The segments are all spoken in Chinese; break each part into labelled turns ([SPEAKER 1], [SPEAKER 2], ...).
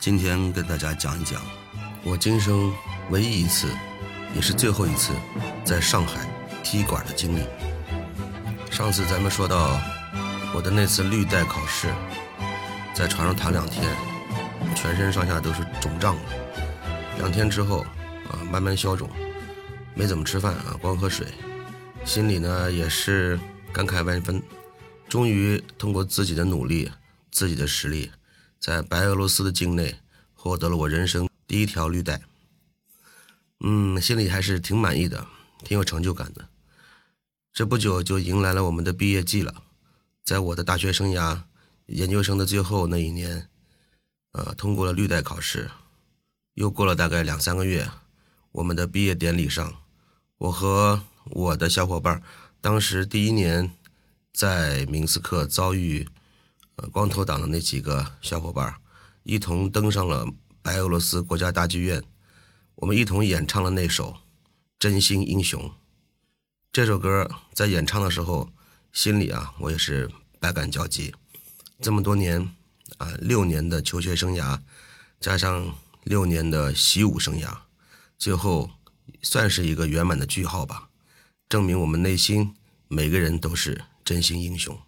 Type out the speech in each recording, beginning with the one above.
[SPEAKER 1] 今天跟大家讲一讲我今生唯一一次，也是最后一次在上海踢馆的经历。上次咱们说到我的那次绿带考试，在床上躺两天，全身上下都是肿胀的。两天之后啊，慢慢消肿，没怎么吃饭啊，光喝水，心里呢也是感慨万分。终于通过自己的努力，自己的实力。在白俄罗斯的境内获得了我人生第一条绿带，嗯，心里还是挺满意的，挺有成就感的。这不久就迎来了我们的毕业季了，在我的大学生涯，研究生的最后那一年，呃，通过了绿带考试。又过了大概两三个月，我们的毕业典礼上，我和我的小伙伴，当时第一年在明斯克遭遇。光头党的那几个小伙伴一同登上了白俄罗斯国家大剧院，我们一同演唱了那首《真心英雄》。这首歌在演唱的时候，心里啊，我也是百感交集。这么多年啊，六年的求学生涯，加上六年的习武生涯，最后算是一个圆满的句号吧，证明我们内心每个人都是真心英雄。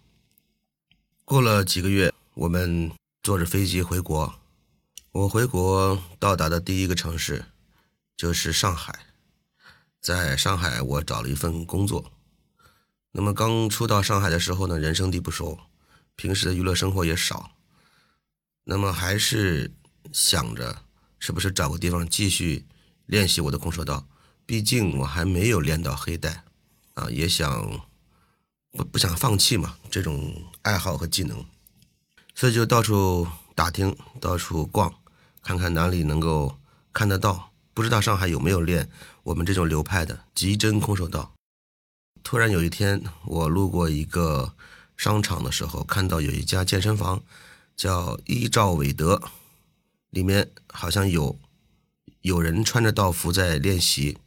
[SPEAKER 1] 过了几个月，我们坐着飞机回国。我回国到达的第一个城市就是上海。在上海，我找了一份工作。那么刚初到上海的时候呢，人生地不熟，平时的娱乐生活也少。那么还是想着是不是找个地方继续练习我的空手道，毕竟我还没有练到黑带啊，也想。不不想放弃嘛，这种爱好和技能，所以就到处打听，到处逛，看看哪里能够看得到。不知道上海有没有练我们这种流派的极真空手道。突然有一天，我路过一个商场的时候，看到有一家健身房，叫依照韦德，里面好像有有人穿着道服在练习。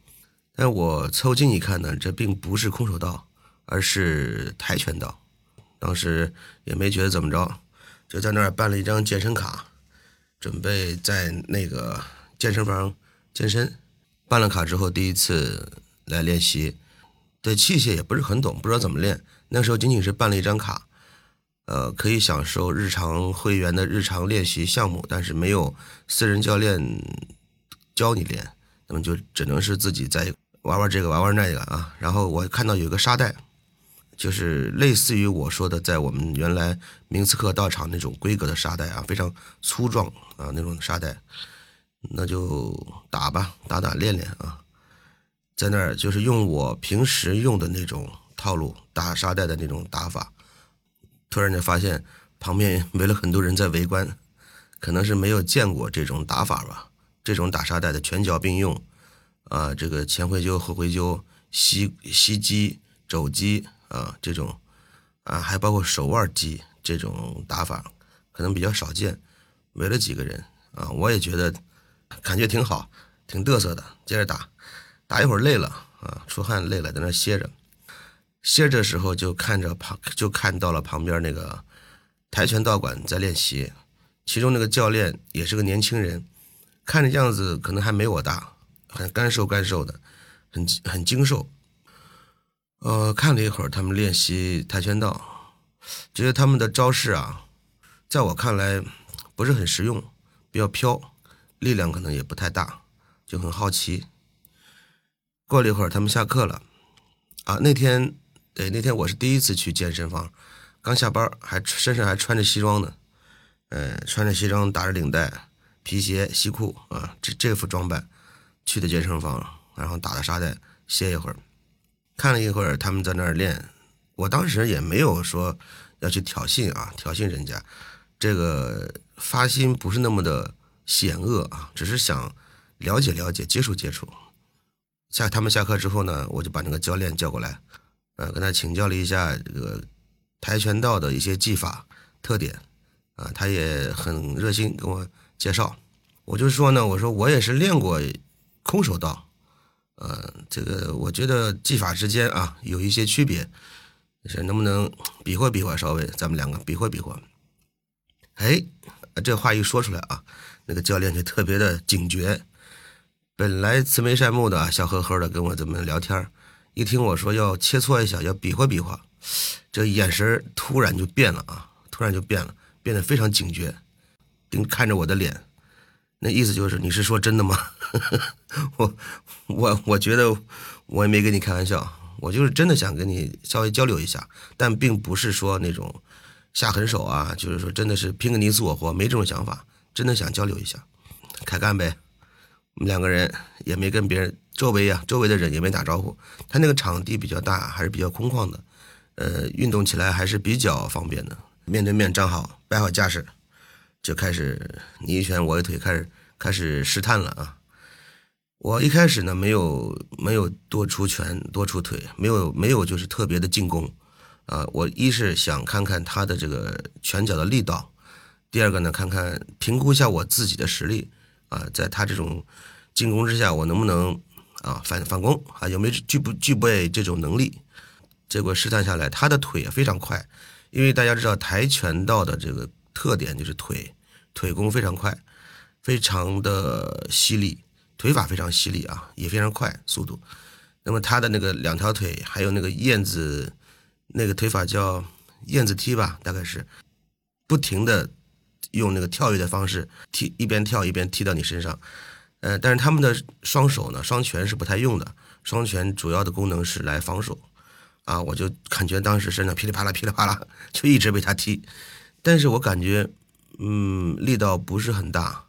[SPEAKER 1] 但我凑近一看呢，这并不是空手道。而是跆拳道，当时也没觉得怎么着，就在那儿办了一张健身卡，准备在那个健身房健身。办了卡之后，第一次来练习，对器械也不是很懂，不知道怎么练。那时候仅仅是办了一张卡，呃，可以享受日常会员的日常练习项目，但是没有私人教练教你练，那么就只能是自己在玩玩这个玩玩那个啊。然后我看到有个沙袋。就是类似于我说的，在我们原来明斯克道场那种规格的沙袋啊，非常粗壮啊那种沙袋，那就打吧，打打练练啊，在那儿就是用我平时用的那种套路打沙袋的那种打法，突然就发现旁边围了很多人在围观，可能是没有见过这种打法吧，这种打沙袋的拳脚并用啊，这个前回揪后回揪，膝膝击肘击。啊，这种啊，还包括手腕击这种打法，可能比较少见。围了几个人啊，我也觉得感觉挺好，挺嘚瑟的。接着打，打一会儿累了啊，出汗累了，在那歇着。歇着的时候就看着旁，就看到了旁边那个跆拳道馆在练习，其中那个教练也是个年轻人，看着样子可能还没我大，很干瘦干瘦的，很很精瘦。呃，看了一会儿他们练习跆拳道，觉得他们的招式啊，在我看来不是很实用，比较飘，力量可能也不太大，就很好奇。过了一会儿，他们下课了，啊，那天对那天我是第一次去健身房，刚下班，还身上还穿着西装呢，嗯，穿着西装，打着领带，皮鞋、西裤啊，这这副装扮去的健身房，然后打了沙袋，歇一会儿。看了一会儿，他们在那儿练，我当时也没有说要去挑衅啊，挑衅人家，这个发心不是那么的险恶啊，只是想了解了解，接触接触。下他们下课之后呢，我就把那个教练叫过来，呃，跟他请教了一下这个跆拳道的一些技法特点，啊，他也很热心跟我介绍。我就说呢，我说我也是练过空手道。呃，这个我觉得技法之间啊有一些区别，是能不能比划比划？稍微咱们两个比划比划。哎，这话一说出来啊，那个教练就特别的警觉。本来慈眉善目的，笑呵呵的跟我这么聊天一听我说要切磋一下，要比划比划，这眼神突然就变了啊，突然就变了，变得非常警觉，盯看着我的脸，那意思就是你是说真的吗？我我我觉得我也没跟你开玩笑，我就是真的想跟你稍微交流一下，但并不是说那种下狠手啊，就是说真的是拼个你死我活，没这种想法，真的想交流一下，开干呗。我们两个人也没跟别人周围呀，周围的人也没打招呼。他那个场地比较大，还是比较空旷的，呃，运动起来还是比较方便的。面对面站好，摆好架势，就开始你一拳我一腿，开始开始试探了啊！我一开始呢，没有没有多出拳多出腿，没有没有就是特别的进攻啊。我一是想看看他的这个拳脚的力道，第二个呢，看看评估一下我自己的实力。啊，在他这种进攻之下，我能不能啊反反攻啊？有没有具不具备这种能力？结果试探下来，他的腿也非常快，因为大家知道跆拳道的这个特点就是腿腿功非常快，非常的犀利，腿法非常犀利啊，也非常快速度。那么他的那个两条腿，还有那个燕子那个腿法叫燕子踢吧，大概是不停的。用那个跳跃的方式踢，一边跳一边踢到你身上，呃，但是他们的双手呢，双拳是不太用的，双拳主要的功能是来防守，啊，我就感觉当时身上噼里啪啦噼里啪啦，就一直被他踢，但是我感觉，嗯，力道不是很大，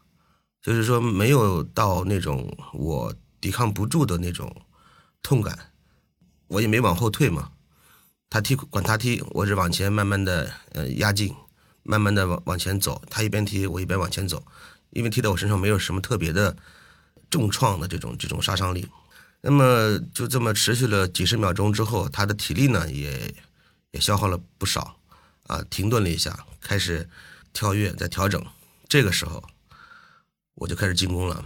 [SPEAKER 1] 就是说没有到那种我抵抗不住的那种痛感，我也没往后退嘛，他踢管他踢，我是往前慢慢的呃压进。慢慢的往往前走，他一边踢我一边往前走，因为踢到我身上没有什么特别的重创的这种这种杀伤力。那么就这么持续了几十秒钟之后，他的体力呢也也消耗了不少啊，停顿了一下，开始跳跃再调整。这个时候我就开始进攻了，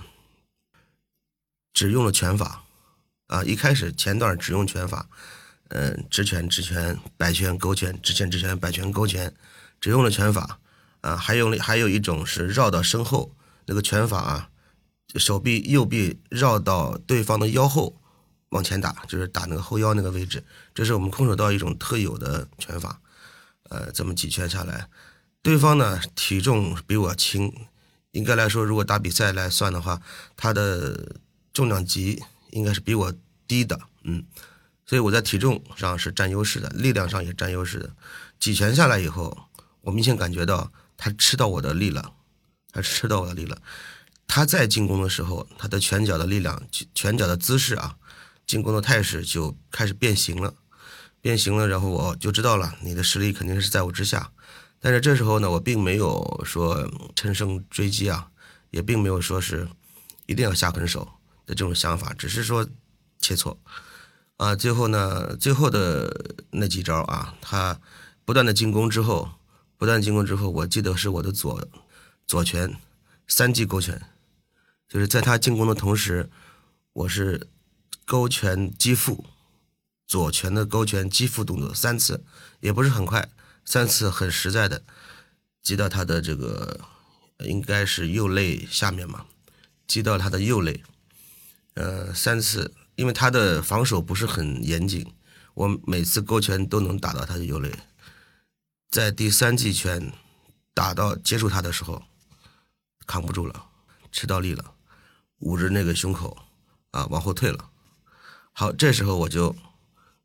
[SPEAKER 1] 只用了拳法啊，一开始前段只用拳法，嗯，直拳直拳摆拳勾拳直拳直拳摆拳勾拳。只用了拳法，啊，还有还有一种是绕到身后那个拳法啊，手臂右臂绕到对方的腰后往前打，就是打那个后腰那个位置，这是我们空手道一种特有的拳法。呃，这么几拳下来，对方呢体重比我轻，应该来说如果打比赛来算的话，他的重量级应该是比我低的，嗯，所以我在体重上是占优势的，力量上也占优势的。几拳下来以后。我明显感觉到他吃到我的力了，他吃到我的力了。他在进攻的时候，他的拳脚的力量、拳脚的姿势啊，进攻的态势就开始变形了，变形了。然后我就知道了，你的实力肯定是在我之下。但是这时候呢，我并没有说乘胜追击啊，也并没有说是一定要下狠手的这种想法，只是说切磋啊。最后呢，最后的那几招啊，他不断的进攻之后。不断进攻之后，我记得是我的左左拳三记勾拳，就是在他进攻的同时，我是勾拳击腹，左拳的勾拳击腹动作三次，也不是很快，三次很实在的击到他的这个应该是右肋下面嘛，击到他的右肋，呃三次，因为他的防守不是很严谨，我每次勾拳都能打到他的右肋。在第三记拳打到接触他的时候，扛不住了，吃到力了，捂着那个胸口啊，往后退了。好，这时候我就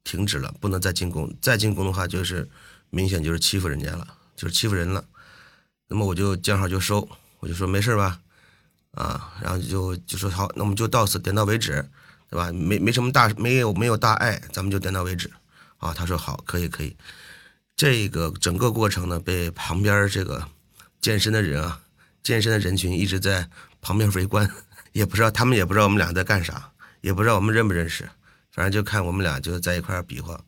[SPEAKER 1] 停止了，不能再进攻。再进攻的话，就是明显就是欺负人家了，就是欺负人了。那么我就见好就收，我就说没事吧，啊，然后就就说好，那我们就到此点到为止，对吧？没没什么大，没有没有大碍，咱们就点到为止。啊，他说好，可以可以。这个整个过程呢，被旁边这个健身的人啊，健身的人群一直在旁边围观，也不知道他们也不知道我们俩在干啥，也不知道我们认不认识，反正就看我们俩就在一块比划。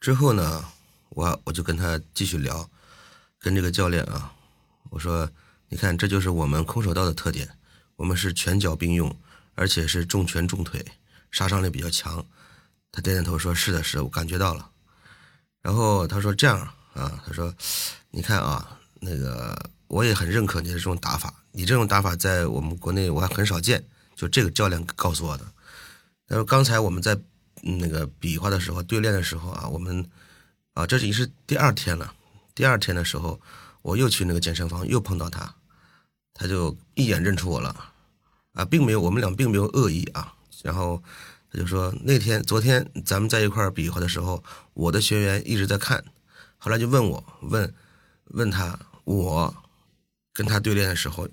[SPEAKER 1] 之后呢，我我就跟他继续聊，跟这个教练啊，我说，你看这就是我们空手道的特点，我们是拳脚并用，而且是重拳重腿，杀伤力比较强。他点点头说：“是的，是的，我感觉到了。”然后他说：“这样啊，他说，你看啊，那个我也很认可你的这种打法，你这种打法在我们国内我还很少见。就这个教练告诉我的。他说刚才我们在那个比划的时候对练的时候啊，我们啊这已经是第二天了。第二天的时候，我又去那个健身房，又碰到他，他就一眼认出我了啊，并没有我们俩并没有恶意啊。然后他就说那天昨天咱们在一块比划的时候，我的学员一直在看，后来就问我问问他我跟他对练的时候，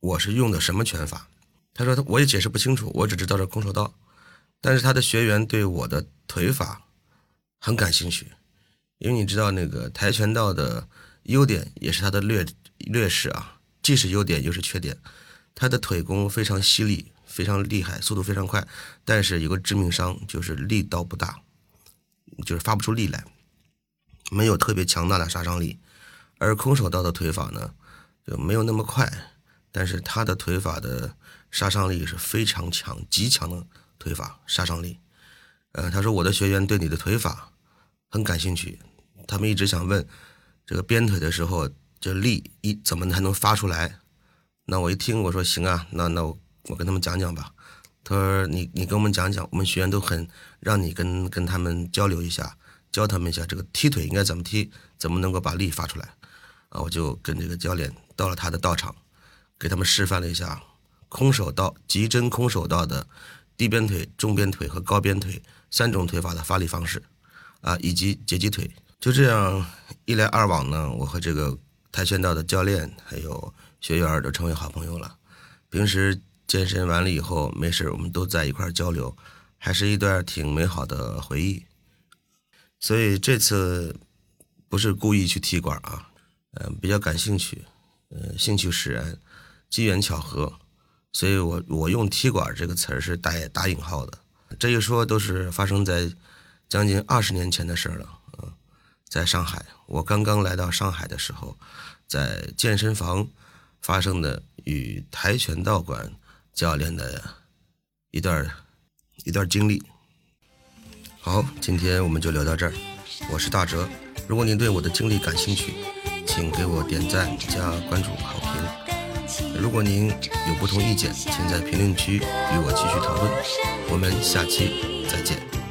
[SPEAKER 1] 我是用的什么拳法？他说他我也解释不清楚，我只知道这空手道，但是他的学员对我的腿法很感兴趣，因为你知道那个跆拳道的优点也是他的劣劣势啊，既是优点又是缺点。他的腿功非常犀利，非常厉害，速度非常快，但是有个致命伤就是力道不大，就是发不出力来，没有特别强大的杀伤力。而空手道的腿法呢，就没有那么快，但是他的腿法的。杀伤力是非常强、极强的腿法杀伤力。呃，他说我的学员对你的腿法很感兴趣，他们一直想问这个鞭腿的时候这力一怎么才能发出来？那我一听我说行啊，那那我我跟他们讲讲吧。他说你你跟我们讲讲，我们学员都很让你跟跟他们交流一下，教他们一下这个踢腿应该怎么踢，怎么能够把力发出来。啊，我就跟这个教练到了他的道场，给他们示范了一下。空手道、极真空手道的低鞭腿、中鞭腿和高鞭腿三种腿法的发力方式，啊，以及截击腿。就这样一来二往呢，我和这个跆拳道的教练还有学员都成为好朋友了。平时健身完了以后，没事我们都在一块交流，还是一段挺美好的回忆。所以这次不是故意去踢馆啊，嗯，比较感兴趣，嗯，兴趣使然，机缘巧合。所以我我用踢馆这个词儿是打打引号的，这一说都是发生在将近二十年前的事了。嗯，在上海，我刚刚来到上海的时候，在健身房发生的与跆拳道馆教练的一段一段经历。好，今天我们就聊到这儿。我是大哲，如果您对我的经历感兴趣，请给我点赞加关注好评。如果您有不同意见，请在评论区与我继续讨论。我们下期再见。